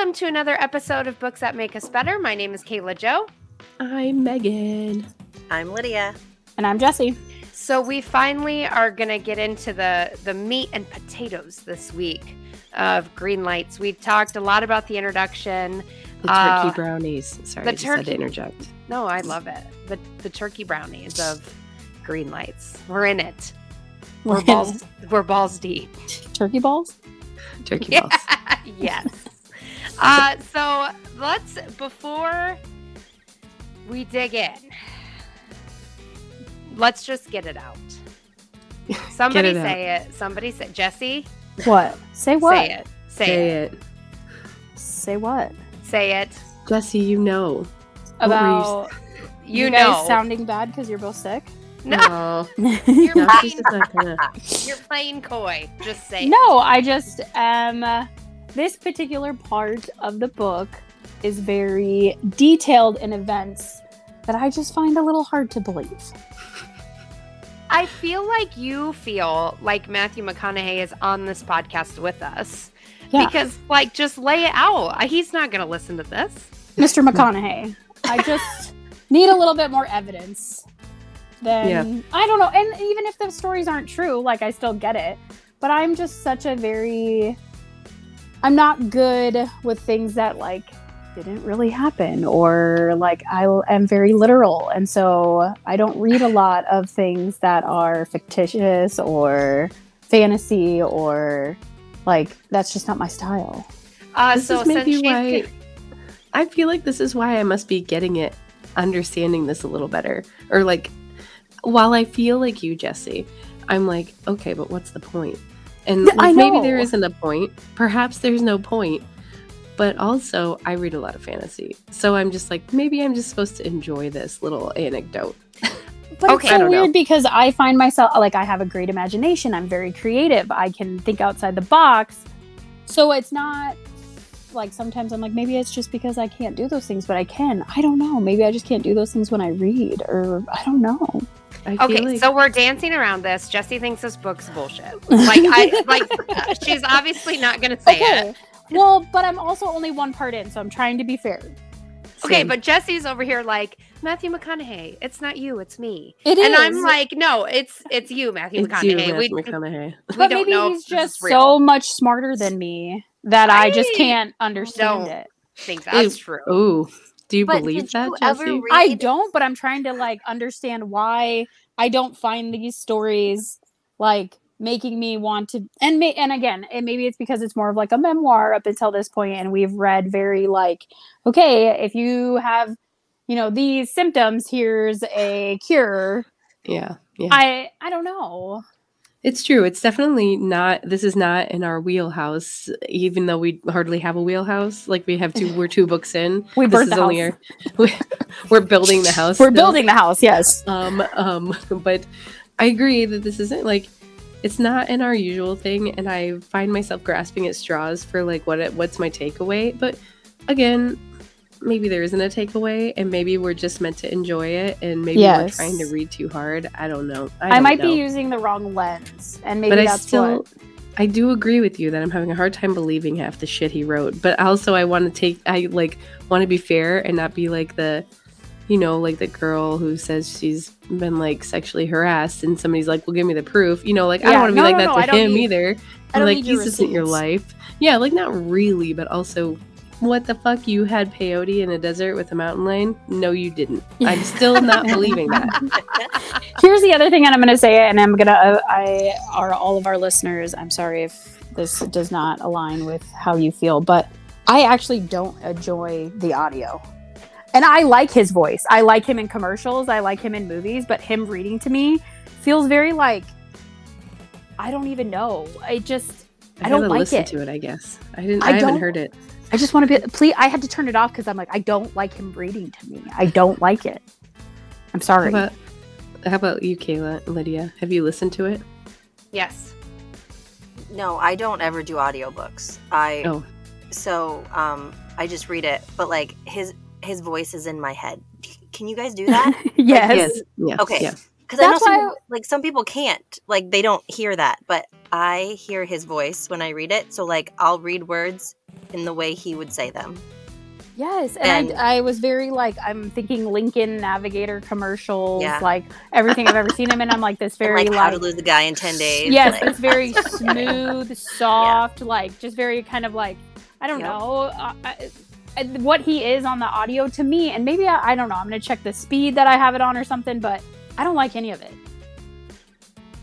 Welcome to another episode of Books That Make Us Better. My name is Kayla Joe. I'm Megan. I'm Lydia. And I'm Jesse. So we finally are going to get into the the meat and potatoes this week of Greenlights. We talked a lot about the introduction. The turkey Uh, brownies. Sorry, the I just had to turkey- interject. No, I love it. The the turkey brownies of Greenlights. We're in it. We're balls we're balls deep. Turkey balls? Turkey Yeah. balls. yes. Uh, so let's before we dig in, let's just get it out. Somebody it out. say it. Somebody say Jesse. What? Say what? Say it. Say, Say it. it. Say what? Say it. Jesse, you know. You About You, you, know. guys sounding bad because you're both sick? no, No. you're No, playing. she's just not gonna. You're playing coy. Just say it. no, I just um uh, this particular part of the book is very detailed in events that I just find a little hard to believe. I feel like you feel like Matthew McConaughey is on this podcast with us. Yeah. Because, like, just lay it out. Uh, he's not going to listen to this. Mr. McConaughey, I just need a little bit more evidence. Then Yeah. I don't know. And even if the stories aren't true, like I still get it. But I'm just such a very I'm not good with things that like didn't really happen or like I am very literal and so I don't read a lot of things that are fictitious or fantasy or like that's just not my style. Uh, This so is maybe she's why. I feel like this is why I must be getting it, understanding this a little better. Or like, while I feel like you, Jesse, I'm like, okay, but what's the point? And Yeah, like, maybe there know. isn't a point. Perhaps there's no point. But also, I read a lot of fantasy. So I'm just like, maybe I'm just supposed to enjoy this little anecdote. But Okay. it's I so don't know. weird because I find myself like I have a great imagination. I'm very creative. I can think outside the box. So it's not like sometimes I'm like maybe it's just because I can't do those things, but I can. I don't know. Maybe I just can't do those things when I read, or I don't know. I feel Okay, like so we're dancing around this. Jesse thinks this book's bullshit. Like, I like she's obviously not going to say it. Well, but I'm also only one part in, so I'm trying to be fair. Okay, but Jesse's over here like Matthew McConaughey. It's not you, it's me. It and is. I'm like, no, it's it's you, Matthew it's you, McConaughey. Matthew we, McConaughey. we but don't maybe know he's if this is just so much smarter than me that I, just can't understand don't it. think that's true. Oh, do you But believe did that, you ever Jesse? read- I don't, but I'm trying to like understand why I don't find these stories like making me want to and may, and again, and maybe it's because it's more of like a memoir up until this point and we've read very like okay, if you have you know these symptoms, here's a cure. yeah, yeah. I I don't know. It's true. It's definitely not. This is not in our wheelhouse, even though we hardly have a wheelhouse. Like we have two. We're two books in. We this is the only house. our. We're building the house. We're still. building the house, yes. Um. Um. But I agree that this isn't like. It's not in our usual thing, and I find myself grasping at straws for like what it, what's my takeaway. But again, maybe there isn't a takeaway, and maybe we're just meant to enjoy it, and maybe we're trying to read too hard. I don't know. I, don't might know. be using the wrong lens, and maybe but I that's still, what. I do agree with you that I'm having a hard time believing half the shit he wrote. But also, I want to take, I like want to be fair and not be like the, you know, like the girl who says she's been like sexually harassed, and somebody's like, "Well, give me the proof." You know, like I don't want to no, be like no, that no, I to him need- either. I don't like this isn't your life. Yeah, like not really, but also. What the fuck? You had peyote in a desert with a mountain lion? No, you didn't. I'm still not believing that. Here's the other thing, and I'm going to say it, and I'm going to, uh, I are all of our listeners. I'm sorry if this does not align with how you feel, but I actually don't enjoy the audio. And I like his voice. I like him in commercials. I like him in movies, but him reading to me feels very like, I don't even know. I just, I don't like listen it. to it. I guess I didn't. I I, haven't heard it. I just want to be, please, I had to turn it off because I'm like, I don't like him reading to me. I don't like it. I'm How sorry. about, how about you, Kayla, Lydia? Have you listened to it? Yes. No, I don't ever do audiobooks. I Oh, so um I just read it, but like his his voice is in my head. Can you guys do that? yes. yes, yes, Okay. yeah. Because I know That's some, why- like some people can't, like they don't hear that, but I hear his voice when I read it. So like I'll read words in the way he would say them. Yes, and, And- I, I was very like I'm thinking Lincoln Navigator commercials, Yeah. like everything I've ever seen him in. I'm like this And, very like, how to lose a guy in 10 days. yes, like- this very smooth, soft, like just very kind of like I don't Yep. know uh, I- what he is on the audio to me, and maybe I, I don't know. I'm gonna check the speed that I have it on or something, but I don't like any of it.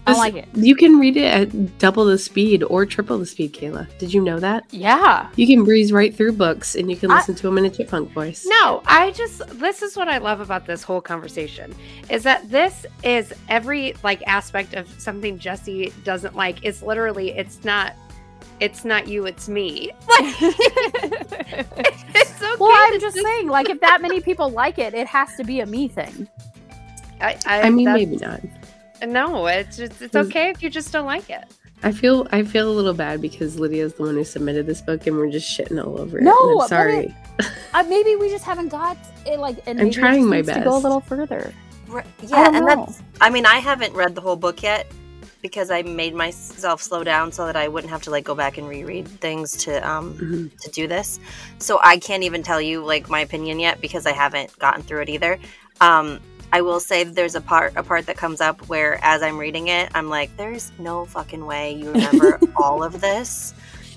I like it. You can read it at double the speed or triple the speed, Kayla. Did you know that? Yeah, You can breeze right through books and you can I- listen to them in a chipmunk voice. No, I just this is what I love about this whole conversation is that this is every like aspect of something Jesse doesn't like. It's literally it's not it's not you, it's me. Like it's okay. well, I'm just saying, like if that many people like it, it has to be a me thing. I, I, I mean, maybe not. No, it's just it's okay if you just don't like it. I feel I feel a little bad because Lydia's the one who submitted this book and we're just shitting all over it. No, and but I'm sorry. Uh, maybe we just haven't got it. Like, and I'm trying my needs to go a best. little further. Right, I yeah, and know. that's. I mean, I haven't read the whole book yet because I made myself slow down so that I wouldn't have to like go back and reread things to um Mhm. to do this. So I can't even tell you like my opinion yet because I haven't gotten through it either. Um, I will say there's a part a part that comes up where as I'm reading it, I'm like, there's no fucking way you remember all of this.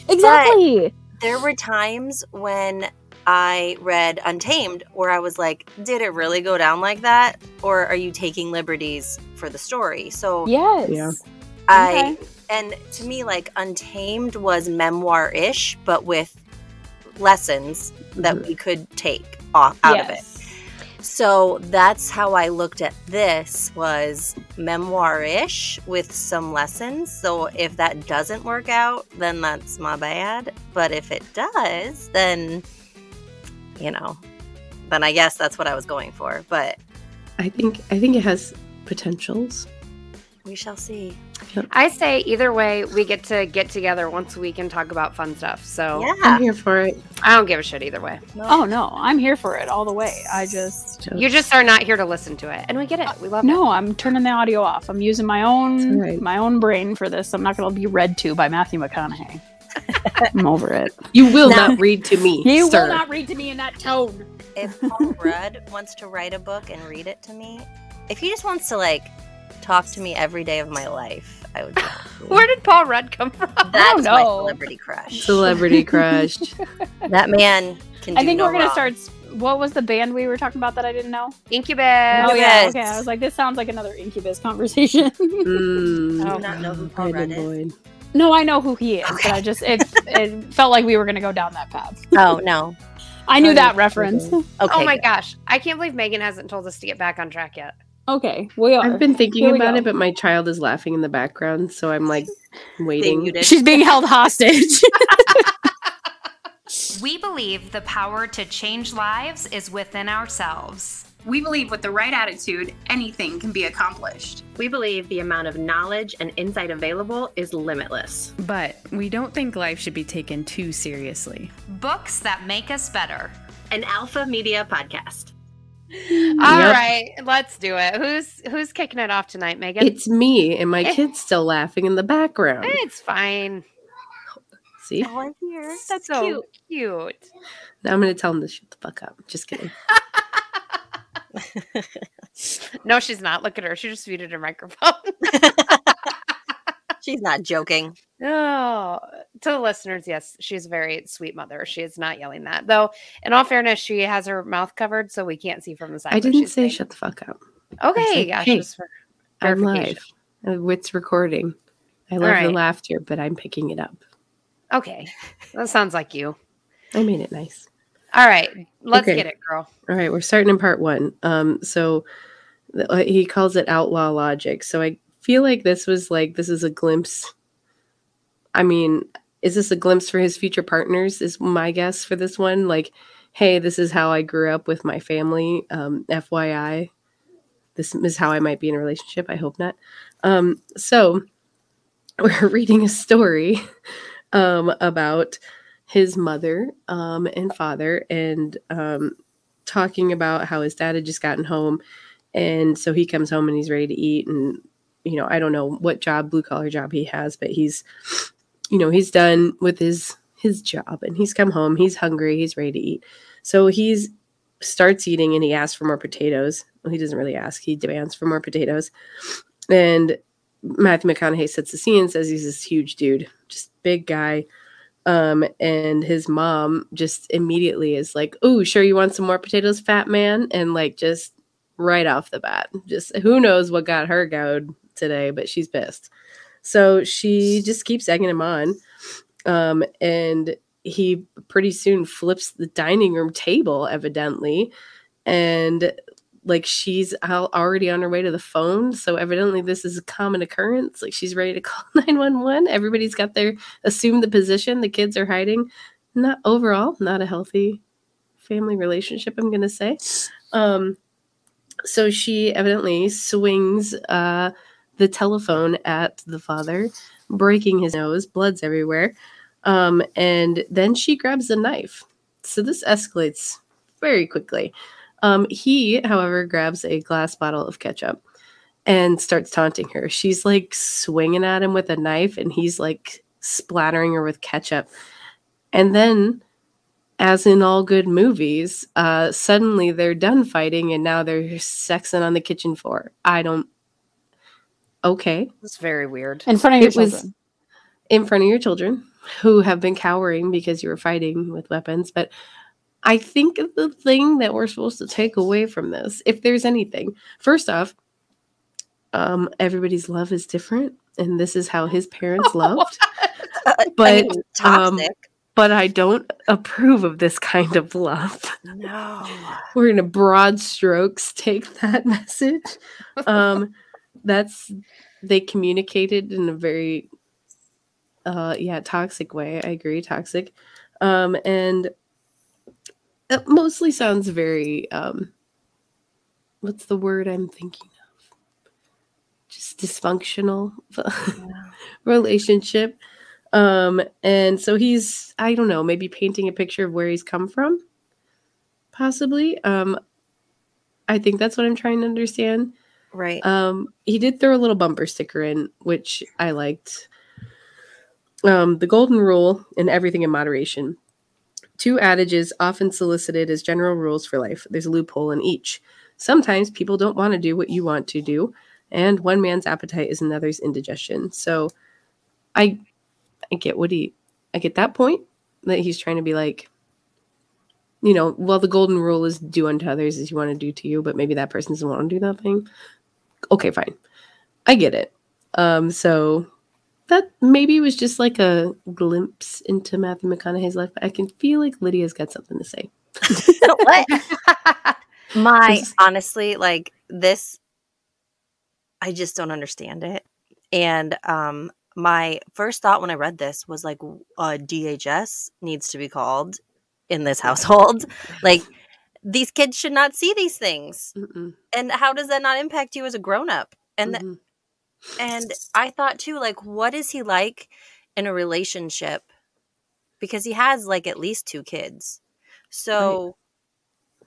Exactly. There were times when I read Untamed where I was like, did it really go down like that? Or are you taking liberties for the story? So yes. Yeah. I Okay. and to me like Untamed was memoir-ish, but with lessons that we could take off out of it. So that's how I looked at this was memoir-ish with some lessons. So if that doesn't work out, then that's my bad. But if it does, then you know, then I guess that's what I was going for. But I think I think it has potentials. We shall see. I say either way, we get to get together once a week and talk about fun stuff. So Yeah. I'm here for it. I don't give a shit either way. Oh no, I'm here for it all the way. I just You just are not here to listen to it, and we get it. We love it. no, I'm turning the audio off. I'm using my own That's all right. my own brain for this. I'm not going to be read to by Matthew McConaughey. I'm over it. You will Now- not read to me, You sir. will not read to me in that tone. if Paul Rudd wants to write a book and read it to me, if he just wants to like talk to me every day of my life, I would. Where did Paul Rudd come from? That's my celebrity crush. Celebrity crush. that man can. Do I think no we're going to wrong. start. What was the band we were talking about that I didn't know? Incubus. Oh yeah, okay. I was like, this sounds like another Incubus conversation. Mm. I do not know who Paul Brandon Rudd is. No, I know who he is, but I just it it felt like we were going to go down that path. Oh no. I knew Oh, that reference. okay. Okay. oh my good. gosh, I can't believe Megan hasn't told us to get back on track yet. Okay, we are. I've been thinking Here about go. it, but my child is laughing in the background, so I'm like waiting. She's being held hostage. We believe the power to change lives is within ourselves. We believe with the right attitude, anything can be accomplished. We believe the amount of knowledge and insight available is limitless. But we don't think life should be taken too seriously. Books that make us better. An Alpha Media podcast. All Yep. right, let's do it. Who's who's kicking it off tonight, Megan? It's me, and my eh. kid's still laughing in the background. it's fine. See? Oh, I'm here. That's so cute. cute. Now I'm going to tell him to shut the fuck up. Just kidding. No, she's not. Look at her. She just muted her microphone. She's not joking. Oh, to the listeners, yes, she's a very sweet mother. She is not yelling that, though. In all fairness, she has her mouth covered, so we can't see from the side. I didn't say saying. shut the fuck up. Okay, said, gosh, hey, just for I'm verification. live. Uh, It's recording. I love the laughter, but I'm picking it up. Okay, that sounds like you. I made it nice. All right, let's Okay. get it, girl. All right, we're starting in part one. Um, so uh, he calls it outlaw logic. So I feel like this was like this is a glimpse. I mean, is this a glimpse for his future partners? Is my guess for this one? Like, hey, this is how I grew up with my family. Um, FYI, this is how I might be in a relationship. I hope not. Um, so we're reading a story um, about his mother um, and father and um, talking about how his dad had just gotten home and so he comes home and he's ready to eat and you know i don't know what job blue collar job he has but he's you know he's done with his his job and he's come home, he's hungry, he's ready to eat. So he's starts eating and he asks for more potatoes. Well, he doesn't really ask, he demands for more potatoes. And Matthew McConaughey sets the scene and says he's this huge dude, just big guy. Um, and his mom just immediately is like, Oh, sure, you want some more potatoes, fat man? And like just right off the bat, just who knows what got her goad today, but she's pissed. So she just keeps egging him on. Um, and he pretty soon flips the dining room table, evidently. And like she's already on her way to the phone. So evidently this is a common occurrence. Like she's ready to call 911. Everybody's got their assumed the position. The kids are hiding. Not overall, not a healthy family relationship, I'm gonna say. Um so she evidently swings uh the telephone at the father, breaking his nose, blood's everywhere. Um, and then she grabs a knife. So this escalates very quickly. Um, he, however, grabs a glass bottle of ketchup and starts taunting her. She's like swinging at him with a knife, and he's like splattering her with ketchup. And then, as in all good movies, uh, suddenly they're done fighting and now they're sexing on the kitchen floor. I don't. Okay. It's very weird. In front of your It was children. in front of your children who have been cowering because you were fighting with weapons. But I think the thing that we're supposed to take away from this, if there's anything, first off, um, everybody's love is different, and this is how his parents loved. I But, mean, um. But I don't approve of this kind of love. no. We're gonna broad strokes take that message. Um, that's they communicated in a very uh yeah toxic way. I agree toxic. Um and it mostly sounds very um what's the word i'm thinking of? Just dysfunctional relationship. Um and so he's i don't know maybe painting a picture of where he's come from possibly. Um i think that's what i'm trying to understand Right. um, he did throw a little bumper sticker in, which I liked. Um, the golden rule and everything in moderation. Two adages often solicited as general rules for life. There's a loophole in each. Sometimes people don't want to do what you want to do, and one man's appetite is another's indigestion. So, I, I get what he, I get that point that he's trying to be like, you know, well, the golden rule is do unto others as you want to do to you, but maybe that person doesn't want to do that thing okay, fine. I get it. Um, so that maybe was just like a glimpse into Matthew McConaughey's life. But I can feel like Lydia's got something to say. what? My honestly, like this, I just don't understand it. And um, my first thought when I read this was like, uh, DHS needs to be called in this household. like, these kids should not see these things. Mm-mm, And how does that not impact you as a grown up? And th- mhm. and I thought too, like, what is he like in a relationship? Because he has like at least two kids. So,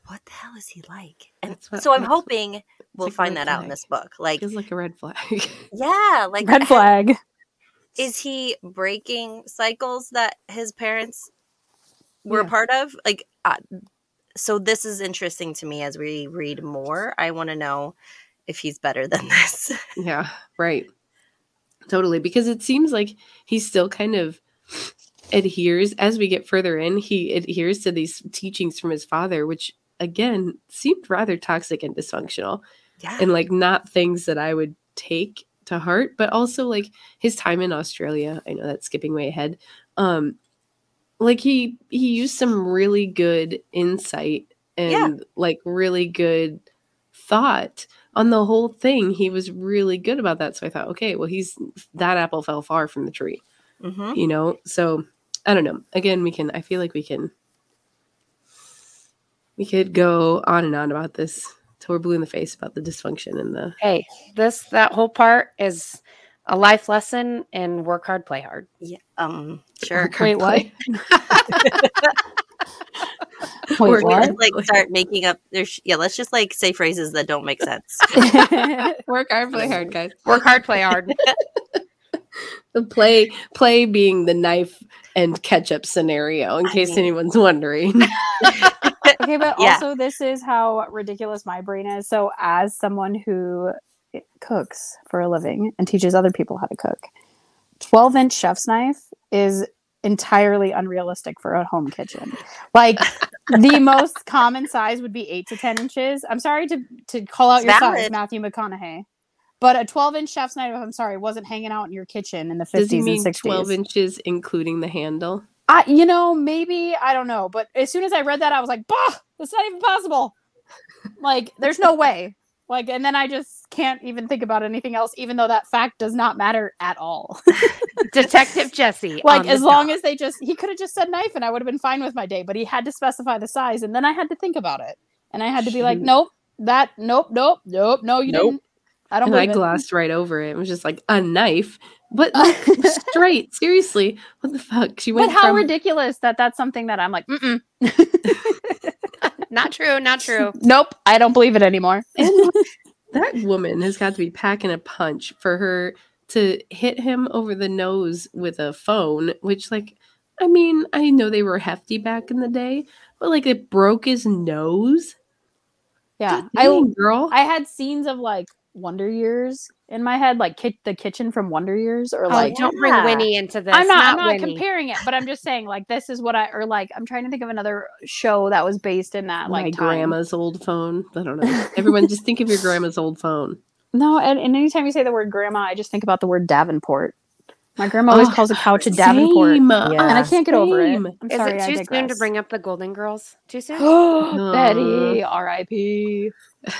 what the hell is he like? And what- so I'm hoping we'll like find that out in this book. Like, feels like a red flag. yeah, like Red flag. Is he breaking cycles that his parents were a part of? Like, uh, so this is interesting to me as we read more. I want to know if he's better than this. yeah, right. Totally. Because it seems like he still kind of adheres as we get further in, he adheres to these teachings from his father, which again seemed rather toxic and dysfunctional. yeah. and like not things that I would take to heart, but also like his time in Australia. I know that's skipping way ahead. Um like he he used some really good insight and Yeah. like really good thought on the whole thing. He was really good about that. So I thought, okay, well he's that apple fell far from the tree, hmm you know? So I don't know. Again, we can I feel like we can we could go on and on about this till we're blue in the face about the dysfunction and the Hey, this that whole part is a life lesson and work hard, play hard. Yeah. Um. Sure. Work hard, Wait, what? play. Wait, Work what? hard. Like start making up. There's yeah. Let's just like say phrases that don't make sense. Work hard, play hard, guys. Work hard, play hard. The play, play being the knife and ketchup scenario, in I case mean- anyone's wondering. okay, but Yeah. also this is how ridiculous my brain is. So, as someone who cooks for a living and teaches other people how to cook, 12 inch chef's knife is entirely unrealistic for a home kitchen. Like the most common size would be eight to 10 inches. I'm sorry to, to call out It's your size. Matthew McConaughey. But a 12 inch chef's knife, I'm sorry, wasn't hanging out in your kitchen in the 50s Does he mean and 60s. 12 inches, including the handle? I, you know, maybe I don't know, but as soon as I read that, I was like, "Bah, that's not even possible." like, there's no way. Like, and then I just can't even think about anything else, even though that fact does not matter at all. Detective Jesse. like, as long job. as they just, he could have just said knife, and I would have been fine with my day. But he had to specify the size, and then I had to think about it, and I had to be like, "Nope, that, nope, nope, nope, no, you Nope. didn't." I don't And I believe it. glossed right over it. It was just like a knife. But like, straight, seriously, what the fuck? She went. But went how from ridiculous that that's something that I'm like, Mm-mm. Not true, not true. nope, I don't believe it anymore. that woman has got to be packing a punch for her to hit him over the nose with a phone, which like I mean, I know they were hefty back in the day, but like it broke his nose. Yeah, God I dang, girl. I had scenes of like Wonder Years in my head, like ki- the kitchen from Wonder Years, or Oh, like don't bring Winnie into this. I'm not, I'm not Winnie. comparing it, but I'm just saying like this is what I or like I'm trying to think of another show that was based in that My like time. grandma's old phone. I don't know. Everyone just think of your grandma's old phone. No, and, and anytime you say the word grandma, I just think about the word Davenport. My grandma always Oh, calls a couch a Davenport, Yeah. and I can't get over it. I'm Is sorry, it I too soon to bring up the Golden Girls? Too soon? Betty, R.I.P.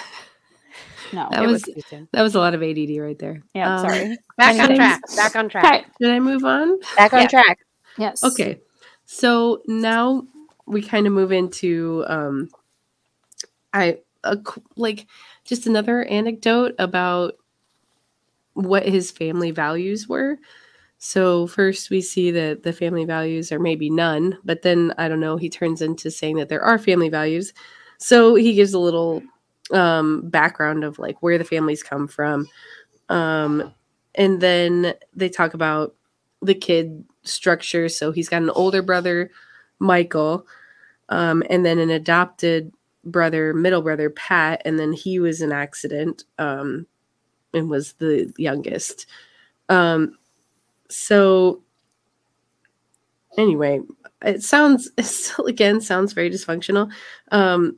No, That it was too that was a lot of ADD right there. yeah, Um, sorry. Back on track. Back on track. Okay. Did I move on? Back on Yeah. track. Yes. Okay. So now we kind of move into um I a, like just another anecdote about what his family values were. So first we see that the family values are maybe none, but then I don't know, he turns into saying that there are family values. So he gives a little um background of like where the families come from. Um and then they talk about the kid structure. So he's got an older brother, Michael, um, and then an adopted brother, middle brother, Pat, and then he was an accident um, and was the youngest. Um, so anyway, it sounds it still again sounds very dysfunctional. Um,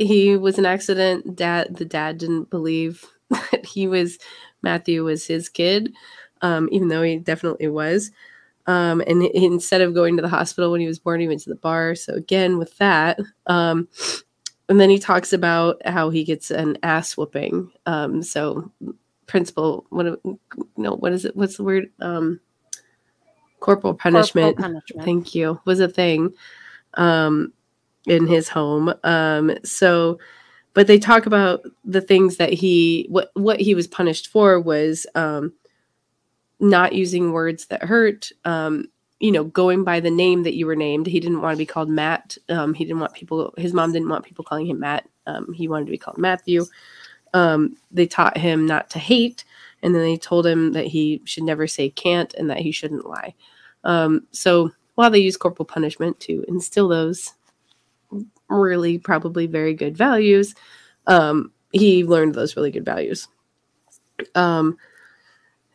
he was an accident. Dad, the dad didn't believe that he was Matthew was his kid, um, even though he definitely was. Um, and he, instead of going to the hospital when he was born, he went to the bar. So again, with that, um, and then he talks about how he gets an ass whooping. Um, so principal, what no, what is it? What's the word? Um, corporal punishment. Corporal punishment. Thank you. Was a thing um, in his home. Um, so, but they talk about the things that he what what he was punished for was um, not using words that hurt. Um, you know, going by the name that you were named. He didn't want to be called Matt. Um, he didn't want people. His mom didn't want people calling him Matt. Um, he wanted to be called Matthew. Um, they taught him not to hate, and then they told him that he should never say can't and that he shouldn't lie. Um, so while they use corporal punishment to instill those really probably very good values, um, he learned those really good values. Um,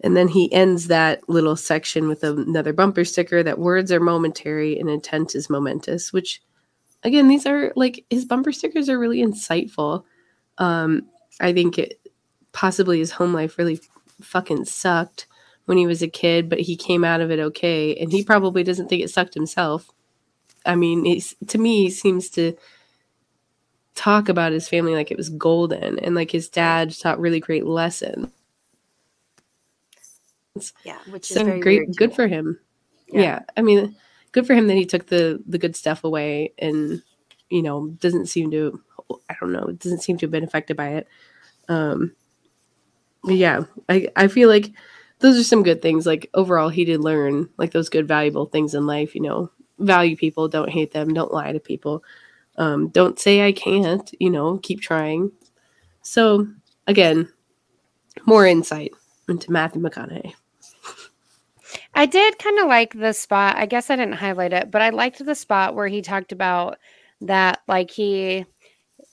and then he ends that little section with another bumper sticker that words are momentary and intent is momentous, which again, these are like his bumper stickers are really insightful. Um, I think it possibly his home life really fucking sucked when he was a kid, but he came out of it okay. And he probably doesn't think it sucked himself. I mean, he's, to me, he seems to talk about his family like it was golden and like his dad taught really great lessons. Yeah, which is So very great, good for him. Yeah. Yeah. I mean, good for him that he took the the good stuff away and you know doesn't seem to. I don't know. Doesn't seem to have been affected by it. Um, but yeah, I I feel like those are some good things. Like overall, he did learn like those good, valuable things in life. You know, value people, don't hate them, don't lie to people, um, don't say I can't. You know, keep trying. So again, more insight into Matthew McConaughey. I did kind of like the spot. I guess I didn't highlight it, but I liked the spot where he talked about that, like he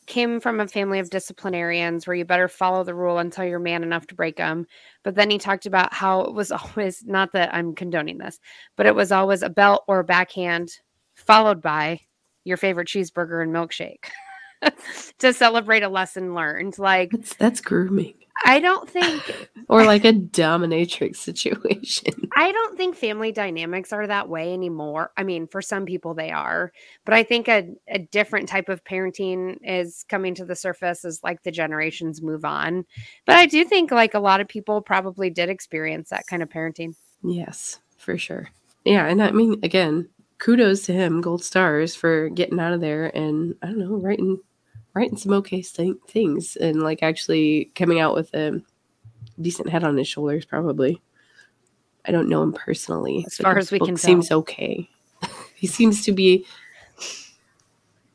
came from a family of disciplinarians where you better follow the rule until you're man enough to break them. But then he talked about how it was always not that I'm condoning this, but it was always a belt or a backhand followed by your favorite cheeseburger and milkshake to celebrate a lesson learned. Like That's that's grooming. I don't think Or like a dominatrix situation. I don't think family dynamics are that way anymore. I mean, for some people they are, but I think a, a different type of parenting is coming to the surface as like the generations move on. But I do think like a lot of people probably did experience that kind of parenting. Yes, for sure. Yeah, and I mean, again, kudos to him, gold stars for getting out of there and I don't know, writing, writing some okay th- things and like actually coming out with a decent head on his shoulders. Probably. I don't know him personally. As far as we book can seems tell. okay. he seems to be.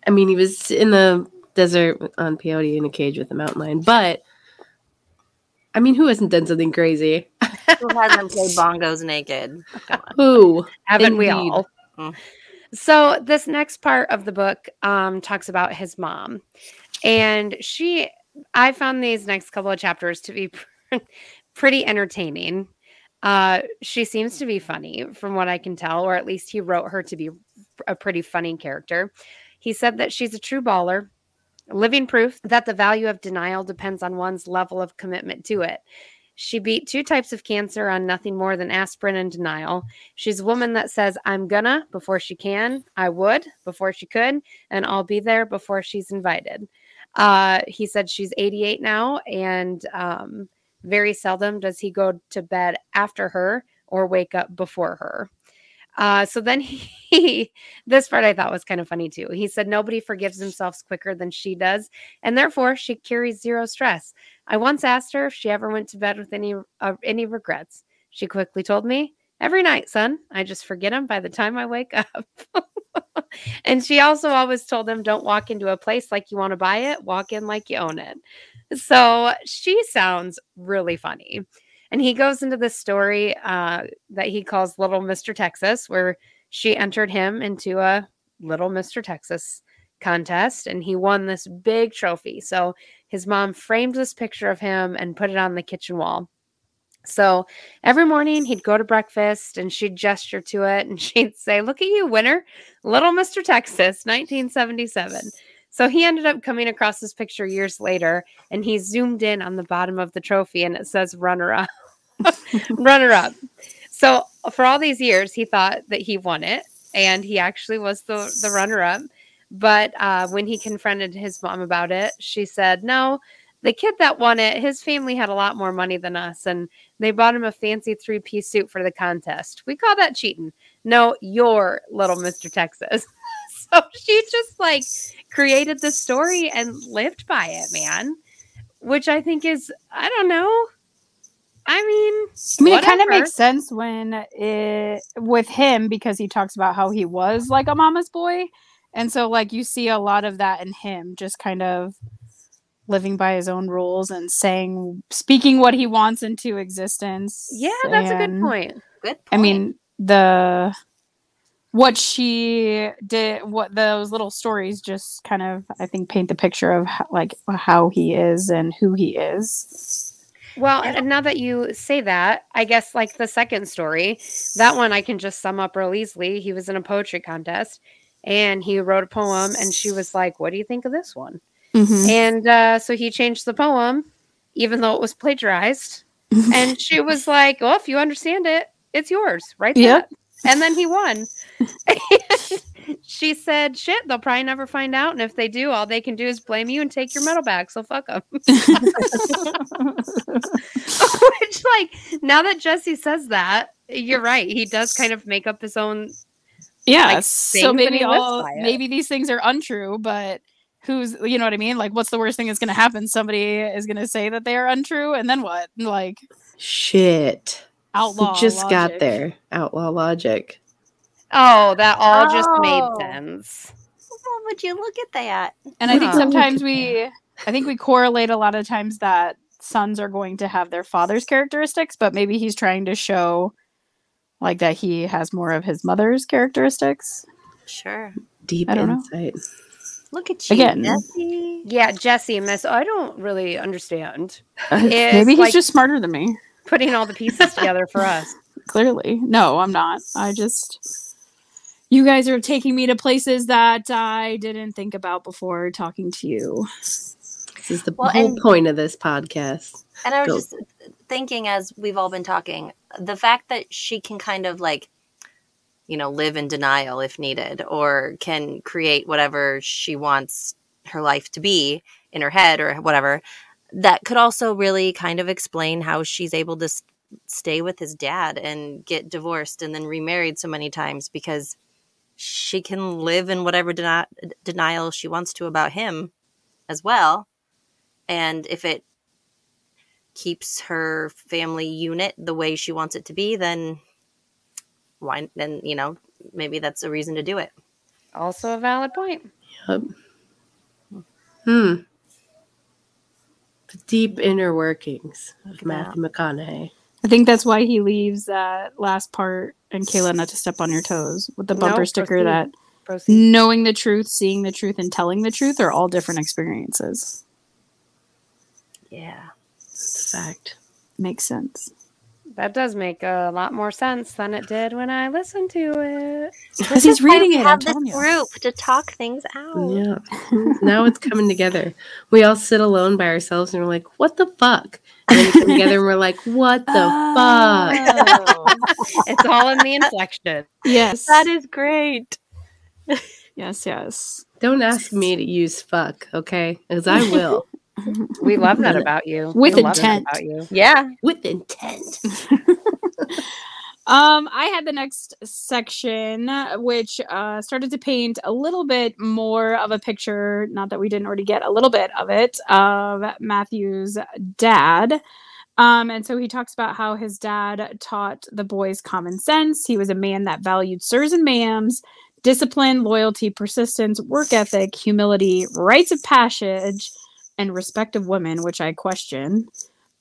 I mean, he was in the desert on peyote in a cage with a mountain lion, but. I mean, who hasn't done something crazy? Who hasn't played bongos naked? Who? Haven't we all? Mm. So this next part of the book um, talks about his mom, and she. I found these next couple of chapters to be pretty entertaining. Uh, she seems to be funny, from what I can tell, or at least he wrote her to be a pretty funny character. He said that she's a true baller, living proof that the value of denial depends on one's level of commitment to it. She beat two types of cancer on nothing more than aspirin and denial. She's a woman that says, I'm gonna before she can, I would before she could, and I'll be there before she's invited. Uh, he said she's 88 now, and um, very seldom does he go to bed after her or wake up before her. Uh, so then he, this part I thought was kind of funny too. He said nobody forgives themselves quicker than she does, and therefore she carries zero stress. I once asked her if she ever went to bed with any uh, any regrets. She quickly told me, "Every night, son. I just forget them by the time I wake up." and she also always told him, "Don't walk into a place like you want to buy it. Walk in like you own it." So she sounds really funny. And he goes into this story uh, that he calls Little Mr. Texas, where she entered him into a Little Mr. Texas contest and he won this big trophy. So his mom framed this picture of him and put it on the kitchen wall. So every morning he'd go to breakfast and she'd gesture to it and she'd say, Look at you, winner, Little Mr. Texas, 1977. So he ended up coming across this picture years later and he zoomed in on the bottom of the trophy and it says runner up. runner up. So for all these years, he thought that he won it and he actually was the, the runner up. But uh, when he confronted his mom about it, she said, No, the kid that won it, his family had a lot more money than us, and they bought him a fancy three piece suit for the contest. We call that cheating. No, you're little Mr. Texas. so she just like created the story and lived by it, man. Which I think is, I don't know. I mean, I mean, it kind of makes sense when it with him because he talks about how he was like a mama's boy, and so like you see a lot of that in him, just kind of living by his own rules and saying, speaking what he wants into existence. Yeah, that's a good point. Good. I mean, the what she did, what those little stories just kind of, I think, paint the picture of how, like how he is and who he is. Well, and now that you say that, I guess like the second story, that one I can just sum up real easily. He was in a poetry contest and he wrote a poem, and she was like, What do you think of this one? And uh, so he changed the poem, even though it was plagiarized. and she was like, Well, if you understand it, it's yours, right? there." Yep. And then he won. she said, Shit, they'll probably never find out. And if they do, all they can do is blame you and take your medal back. So fuck them. Which, like, now that Jesse says that, you're right. He does kind of make up his own. yeah like, so maybe all maybe these things are untrue but who's you know what i mean like what's the worst thing that's going to happen somebody is going to say that they are untrue and then what like Shit. outlaw we just got there. Outlaw logic. Oh, that all just made Oh. sense. Well, would you look at that? and i think Huh. sometimes we i think we correlate a lot of times that sons are going to have their father's characteristics but maybe he's trying to show like that he has more of his mother's characteristics. Sure. Deep I don't know. insight. Look at you, Again. Jesse. Yeah, Jesse, Miss, I don't really understand Uh, Maybe he's like- just smarter than me. putting all the pieces together for us. Clearly, no, I'm not. I just you guys are taking me to places that I didn't think about before talking to you. This is the Well, whole and- point of this podcast. And I was Go. just thinking as we've all been talking, the fact that she can kind of like, you know, live in denial if needed, or can create whatever she wants her life to be in her head or whatever, that could also really kind of explain how she's able to s- stay with his dad and get divorced and then remarried so many times because she can live in whatever deni- denial she wants to about him as well. And if it keeps her family unit the way she wants it to be, then why then, you know, maybe that's a reason to do it. Also a valid point. Yep. Hmm. The deep inner workings of at Matthew McConaughey. I think that's why he leaves that last part and Kayla not to step on your toes with the bumper No, sticker proceed. that Proceed. knowing the truth, seeing the truth, and telling the truth are all different experiences. Yeah. A fact. Makes sense. That does make a lot more sense than it did when I listened to it. Because he's Why reading we it, have I'm this group to talk things out. Yeah. now it's coming together. We all sit alone by ourselves and we're like, what the fuck? And then we come together and we're like, what the oh. fuck? Oh, It's all in the inflection. Yes. that is great. yes, yes. Don't ask me to use fuck, okay? Because I will. We love that about you. With We love intent. about you. Yeah. With intent. Um, I had the next section, which uh, started to paint a little bit more of a picture, not that we didn't already get a little bit of it, of Matthew's dad. Um, and so he talks about how his dad taught the boys common sense. He was a man that valued sirs and ma'ams, discipline, loyalty, persistence, work ethic, humility, rites of passage, and respect of women, which I question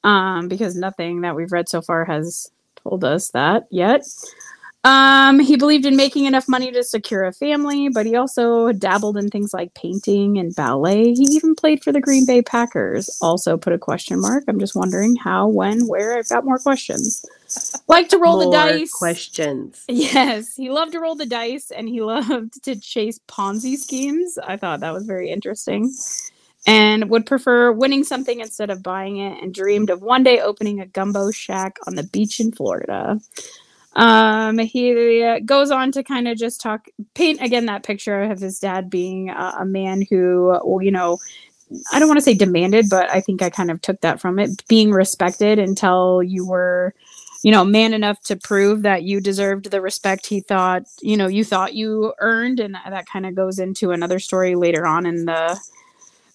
um, because nothing that we've read so far has told us that yet. Um, he believed in making enough money to secure a family, but he also dabbled in things like painting and ballet. He even played for the Green Bay Packers. Also put a question mark. I'm just wondering how, when, where. I've got more questions. Like to roll the dice. questions. Yes, he loved to roll the dice and he loved to chase Ponzi schemes. I thought that was very interesting. And would prefer winning something instead of buying it and dreamed of one day opening a gumbo shack on the beach in Florida. Um, he uh, goes on to kind of just talk, paint again that picture of his dad being a, a man who, you know, I don't want to say demanded, but I think I kind of took that from it, being respected until you were you know, man enough to prove that you deserved the respect he thought, you know, you thought you earned, and that kind of goes into another story later on in the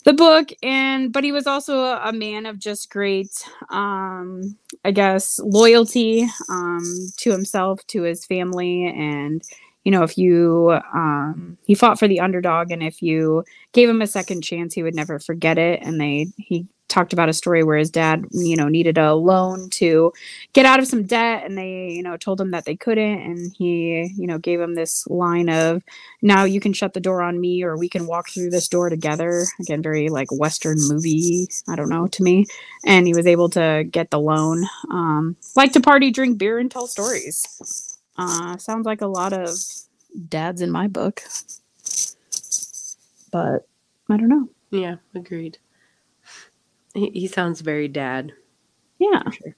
the book. And but he was also a, man of just great, um, I guess, loyalty um, to himself, to his family, and you know, if you um, he fought for the underdog, and if you gave him a second chance, he would never forget it. And they he talked about a story where his dad, you know, needed a loan to get out of some debt and they you know told him that they couldn't and he you know gave him this line of now you can shut the door on me or we can walk through this door together. Again very like western movie i don't know to me. And he was able to get the loan. Um like to party drink beer and tell stories. Uh sounds like a lot of dads in my book. But i don't know. Yeah, agreed. He, he sounds very dad. yeah Sure.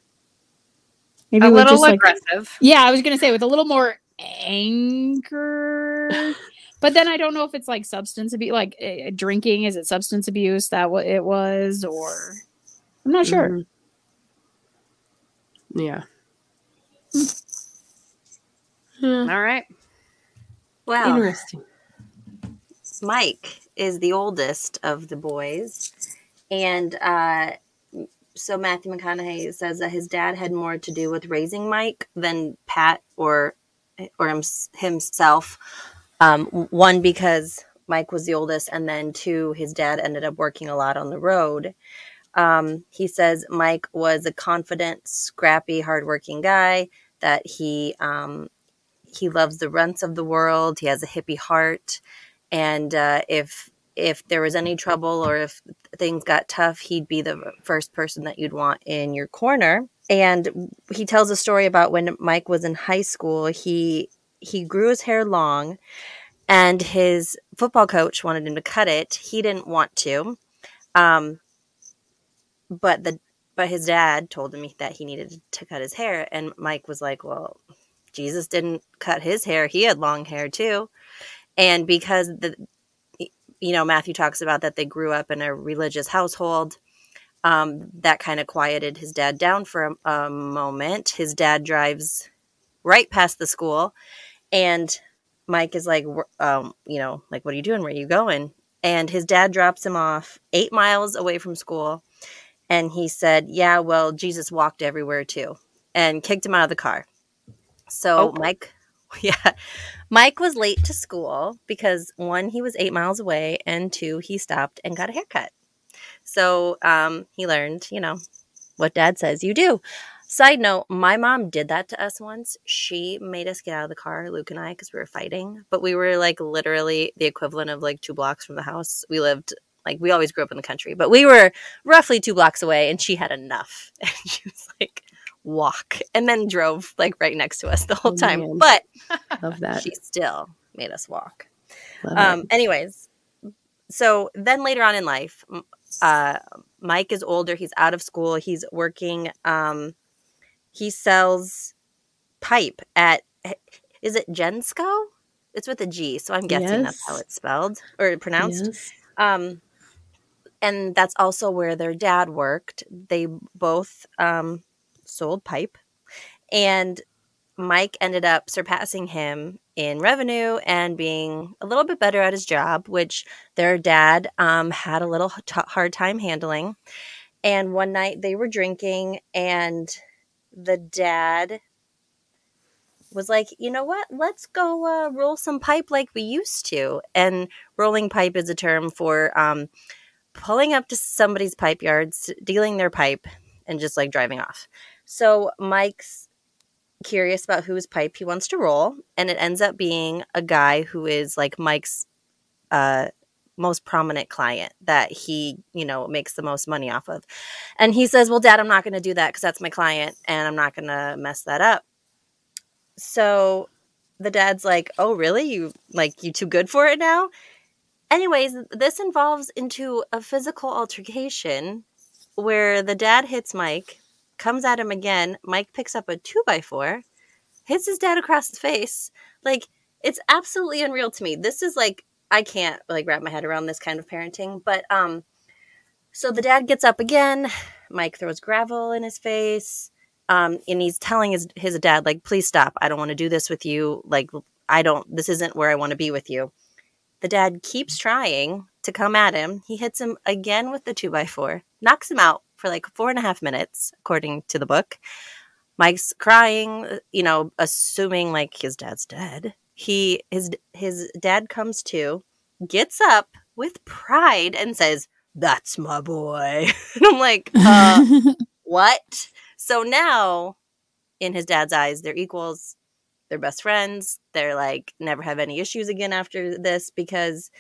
maybe a little just, like, aggressive. Yeah, I was gonna say with a little more anger, but then I don't know if it's like substance abuse, like uh, drinking. Is it substance abuse that what it was, or I'm not sure. Mhm. Yeah. Yeah. All right. Wow. Interesting. Mike is the oldest of the boys. And uh, so Matthew McConaughey says that his dad had more to do with raising Mike than Pat or or hims- himself. Um, one because Mike was the oldest, and then two, his dad ended up working a lot on the road. Um, he says Mike was a confident, scrappy, hardworking guy that he um, he loves the rents of the world. He has a hippie heart, and uh, if if there was any trouble or if things got tough, he'd be the first person that you'd want in your corner. And he tells a story about when Mike was in high school. He he grew his hair long, and his football coach wanted him to cut it. He didn't want to, um, but the but his dad told him that he needed to cut his hair, and Mike was like, "Well, Jesus didn't cut his hair; he had long hair too." And because the you know Matthew talks about that they grew up in a religious household, um, that kind of quieted his dad down for a, a moment. His dad drives right past the school, and Mike is like, um, you know, like, what are you doing? Where are you going? And his dad drops him off eight miles away from school. And he said, Yeah, well, Jesus walked everywhere too, and kicked him out of the car. So Oh. Mike, yeah, Mike was late to school because one, he was eight miles away, and two, he stopped and got a haircut. So um, he learned, you know, what dad says you do. Side note, my mom did that to us once. She made us get out of the car, Luke and I, because we were fighting. But we were like literally the equivalent of like two blocks from the house. We lived like we always grew up in the country, but we were roughly two blocks away, and she had enough. And she was like, walk, and then drove like right next to us the whole Oh, time. man. But Love that. she still made us walk. Love Um, it. anyways, so then later on in life, uh, Mike is older. He's out of school. He's working. Um, he sells pipe at. Is it Gensco? It's with a G, so I'm guessing that's how it's spelled or pronounced. Yes. Um, and that's also where their dad worked. They both um, sold pipe, and Mike ended up surpassing him in revenue and being a little bit better at his job, which their dad um, had a little t- hard time handling. And one night they were drinking, and the dad was like, you know what? Let's go uh, roll some pipe like we used to. And rolling pipe is a term for um, pulling up to somebody's pipe yards, dealing their pipe, and just like driving off. So Mike's curious about whose pipe he wants to roll, and it ends up being a guy who is like Mike's uh, most prominent client that he, you know, makes the most money off of. And he says, "Well, Dad, I'm not going to do that because that's my client, and I'm not going to mess that up." So the dad's like, "Oh, really? You like you too good for it now?" Anyways, this involves into a physical altercation where the dad hits Mike, comes at him again. Mike picks up a two by four, hits his dad across the face. Like it's absolutely unreal to me. This is like I can't like wrap my head around this kind of parenting. But um, so the dad gets up again. Mike throws gravel in his face. Um, and he's telling his his dad like, please stop. I don't want to do this with you. Like I don't. This isn't where I want to be with you. The dad keeps trying to come at him. He hits him again with the two by four, knocks him out for like four and a half minutes, according to the book. Mike's crying, you know, assuming like his dad's dead. He his his dad comes to, gets up with pride and says, "That's my boy." and I'm like, uh, what? So now, in his dad's eyes, they're equals. They're best friends. They're like never have any issues again after this because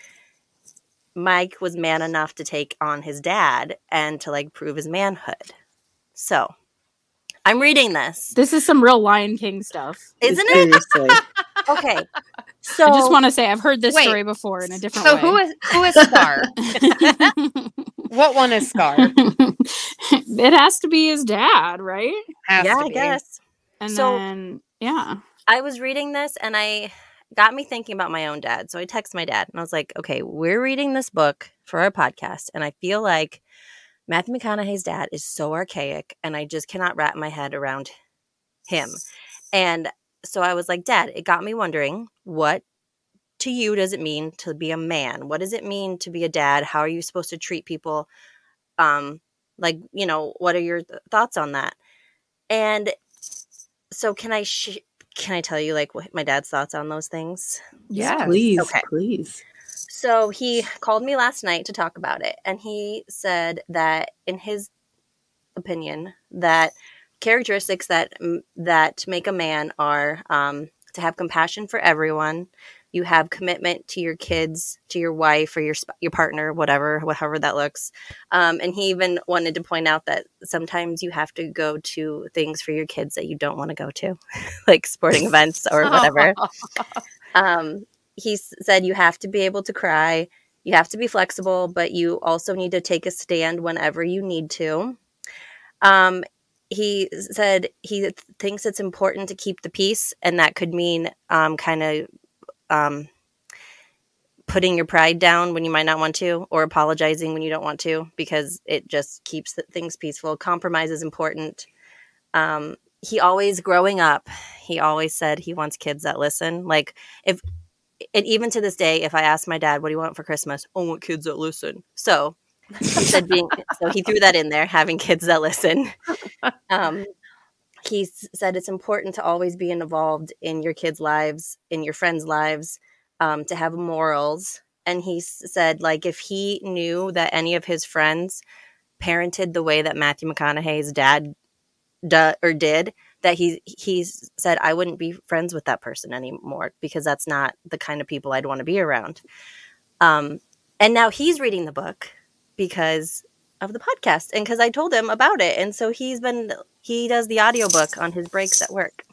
Mike was man enough to take on his dad and to like prove his manhood. So I'm reading this, This is some real Lion King stuff. isn't it? Seriously. Okay. So I just want to say I've heard this Wait, story before in a different So way. So who is who is Scar? what one is Scar? it has to be his dad, right? Has yeah, to I guess. And So- then yeah. I was reading this and I got me thinking about my own dad. So I text my dad and I was like, okay, we're reading this book for our podcast. And I feel like Matthew McConaughey's dad is so archaic and I just cannot wrap my head around him. And so I was like, Dad, it got me wondering what to you does it mean to be a man? What does it mean to be a dad? How are you supposed to treat people? Um, like, you know, what are your th- thoughts on that? And so can I sh- can I tell you like what my dad's thoughts on those things? Yeah, Please, Okay. please. So he called me last night to talk about it, and he said that in his opinion that characteristics that that make a man are um, to have compassion for everyone. You have commitment to your kids, to your wife or your your partner, whatever, whatever that looks. Um, and he even wanted to point out that sometimes you have to go to things for your kids that you don't want to go to, like sporting events or whatever. Um, he said you have to be able to cry, you have to be flexible, but you also need to take a stand whenever you need to. Um, he said he th- thinks it's important to keep the peace, and that could mean um, kind of um, putting your pride down when you might not want to, or apologizing when you don't want to, because it just keeps things peaceful. Compromise is important. Um, he always, growing up, he always said he wants kids that listen. Like, if, and even to this day, if I ask my dad, what do you want for Christmas? I want kids that listen. So, he said being so he threw that in there having kids that listen um, he said it's important to always be involved in your kids lives in your friends lives um, to have morals. And he said like if he knew that any of his friends parented the way that matthew mcconaughey's dad du- or did that he he said i wouldn't be friends with that person anymore because that's not the kind of people i'd want to be around. Um, and now he's reading the book because of the podcast and because I told him about it. And so he's been he does the audiobook on his breaks at work.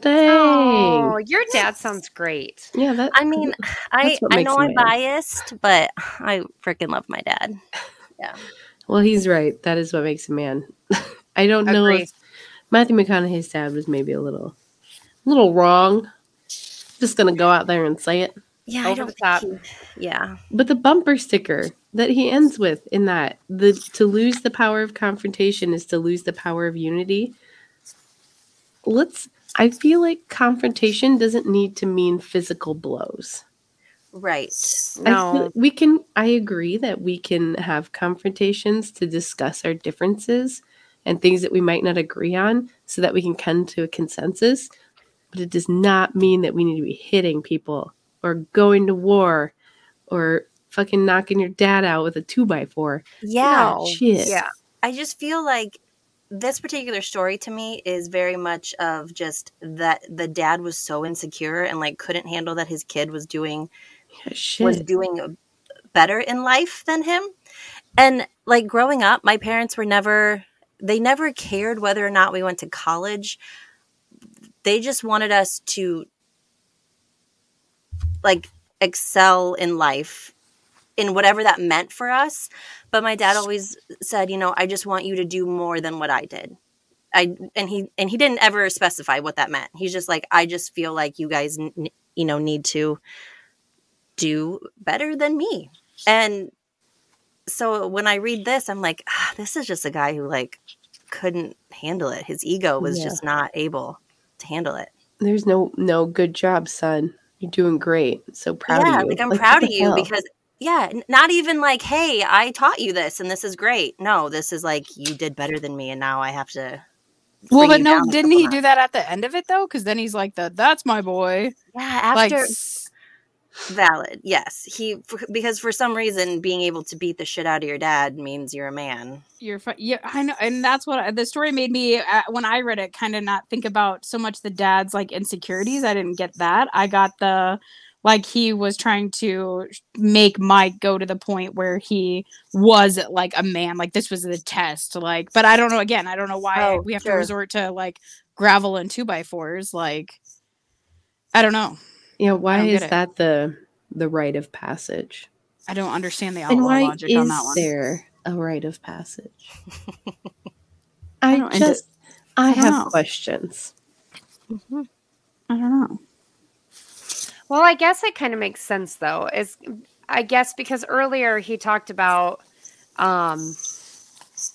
Dang. Oh, your dad sounds great. Yeah, that. I mean, I I know I'm biased, but I freaking love my dad. Yeah. Well, he's right. That is what makes a man. I don't know Agree. if Matthew McConaughey's dad was maybe a little, a little wrong. Just gonna go out there and say it. Yeah, I Over don't the top. think he, yeah. But the bumper sticker that he ends with in that the to lose the power of confrontation is to lose the power of unity. Let's. I feel like confrontation doesn't need to mean physical blows. Right. I No. we can. I agree that we can have confrontations to discuss our differences and things that we might not agree on, so that we can come to a consensus. But it does not mean that we need to be hitting people or going to war or fucking knocking your dad out with a two by four. Yeah. No. Yeah. I just feel like this particular story to me is very much of just that the dad was so insecure and like couldn't handle that his kid was doing Yeah, shit. was doing better in life than him. And like growing up, my parents were never they never cared whether or not we went to college. They just wanted us to like excel in life in whatever that meant for us. But my dad always said, you know, I just want you to do more than what I did. I and he and he didn't ever specify what that meant. He's just like, I just feel like you guys, n- you know, need to do better than me. And so when I read this, I'm like, ah, this is just a guy who like couldn't handle it. His ego was Yeah. just not able to handle it. There's no no good job, son. You're doing great. So proud yeah, of you. Yeah, like I'm what proud of you hell? because yeah, not even like, hey, I taught you this and this is great. No, this is like you did better than me and now I have to Well, but no, didn't he do that at the end of it though? Because then he's like, "The that's my boy." Yeah, Like, after s- valid. Yes. He for, because for some reason being able to beat the shit out of your dad means you're a man. you're fi- yeah, I know, and that's what the story made me uh, when I read it. Kind of not think about so much the dad's like insecurities. I didn't get that. I got the like he was trying to make Mike go to the point where he was like a man. Like this was the test. Like, but I don't know. Again, I don't know why Oh, we have sure. to resort to like gravel and two by fours. Like, I don't know. Yeah, why is get it. that the the rite of passage? I don't understand the And why logic is on that one. there a rite of passage? I don't- just I don't have know. questions. Mm-hmm. I don't know. Well, I guess it kind of makes sense though. Is I guess because earlier he talked about um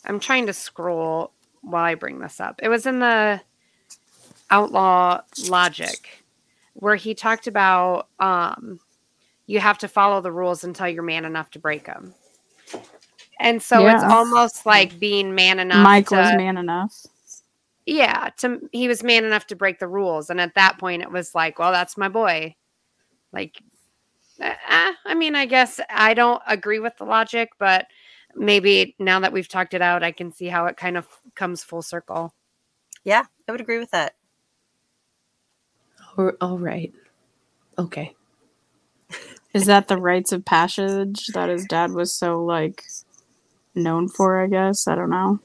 I'm trying to scroll while I bring this up. It was in the outlaw logic where he talked about um you have to follow the rules until you're man enough to break them. And so it's almost like being man enough Mike to, was man enough. yeah, to he was man enough to break the rules, and at that point, it was like, well, that's my boy. Like, uh, uh, I mean, I guess I don't agree with the logic, but maybe now that we've talked it out, I can see how it kind of comes full circle. Yeah, I would agree with that. All right. Okay. Is that the rites of passage that his dad was so like known for? I guess I don't know.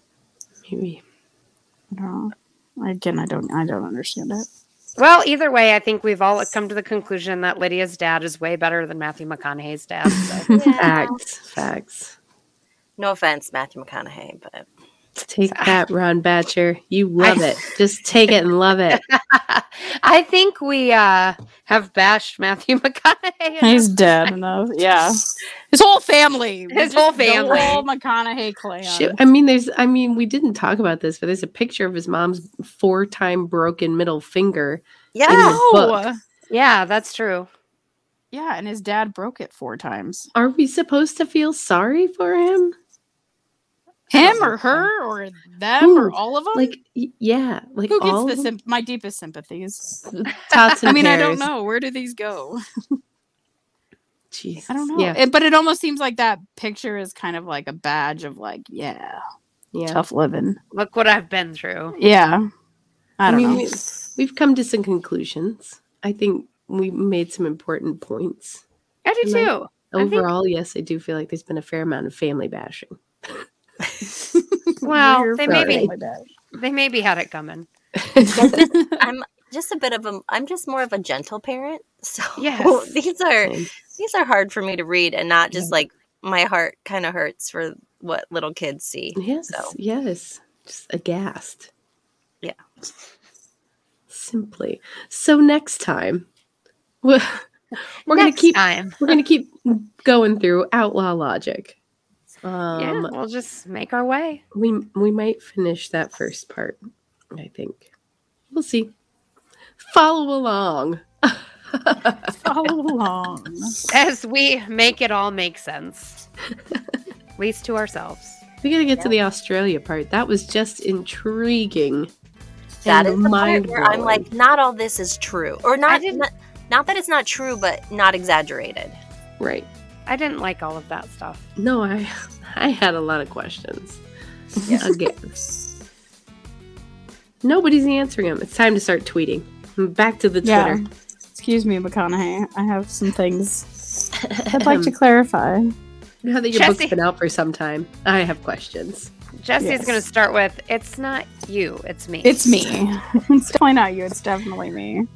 Maybe. I don't know. Again, I don't. I don't understand it. Well, either way, I think we've all come to the conclusion that Lydia's dad is way better than Matthew McConaughey's dad. So. Facts. Facts. No offense, Matthew McConaughey, but Take that, Ron Batcher. You love it. Just take it and love it. I think we uh, have bashed Matthew McConaughey. He's dead enough. Yeah, his whole family. His Just whole the family. whole McConaughey clan. Shit, I mean, there's. I mean, we didn't talk about this, but there's a picture of his mom's four-time broken middle finger. yeah, the book. Yeah, that's true. yeah, and his dad broke it four times. Are we supposed to feel sorry for him? Him or her or them or all of them. Like, yeah, like who gets of the them? symp- my deepest sympathies? Tots and I mean, I don't know where do these go. jeez I don't know. Yeah, It- but it almost seems like that picture is kind of like a badge of like, yeah, yeah. tough living. Look what I've been through. Yeah, I don't mean, know. we- we've come to some conclusions. I think we made some important points. I do And I- too. I think- Overall, yes, I do feel like there's been a fair amount of family bashing. Well, they maybe family they maybe had it coming. I'm just a bit of a. I'm just more of a gentle parent, so Yes. these are Same. these are hard for me to read, and not just like my heart kind of hurts for what little kids see. Yes, So yes. Just aghast. Yeah. Simply. So next time, we're, we're gonna keep time. we're gonna keep going through outlaw logic. Um, yeah, we'll just make our way. we we might finish that first part. I think we'll see. Follow along. Follow along. As we make it all make sense. At least to ourselves. We gotta get to the Australia part. That was just intriguing. that and is the part where I'm like, not all this is true, or didn't- Not, not that it's not true, but not exaggerated. right. I didn't like all of that stuff. No, I I had a lot of questions. Yeah. Again. Nobody's answering them. It's time to start tweeting. Back to the Yeah. Twitter. Excuse me, McConaughey. I have some things I'd like to clarify. Now that your book's been out for some time, I have questions. Jesse's Yes. going to start with it's not you, it's me. It's me. it's definitely not you. It's definitely me.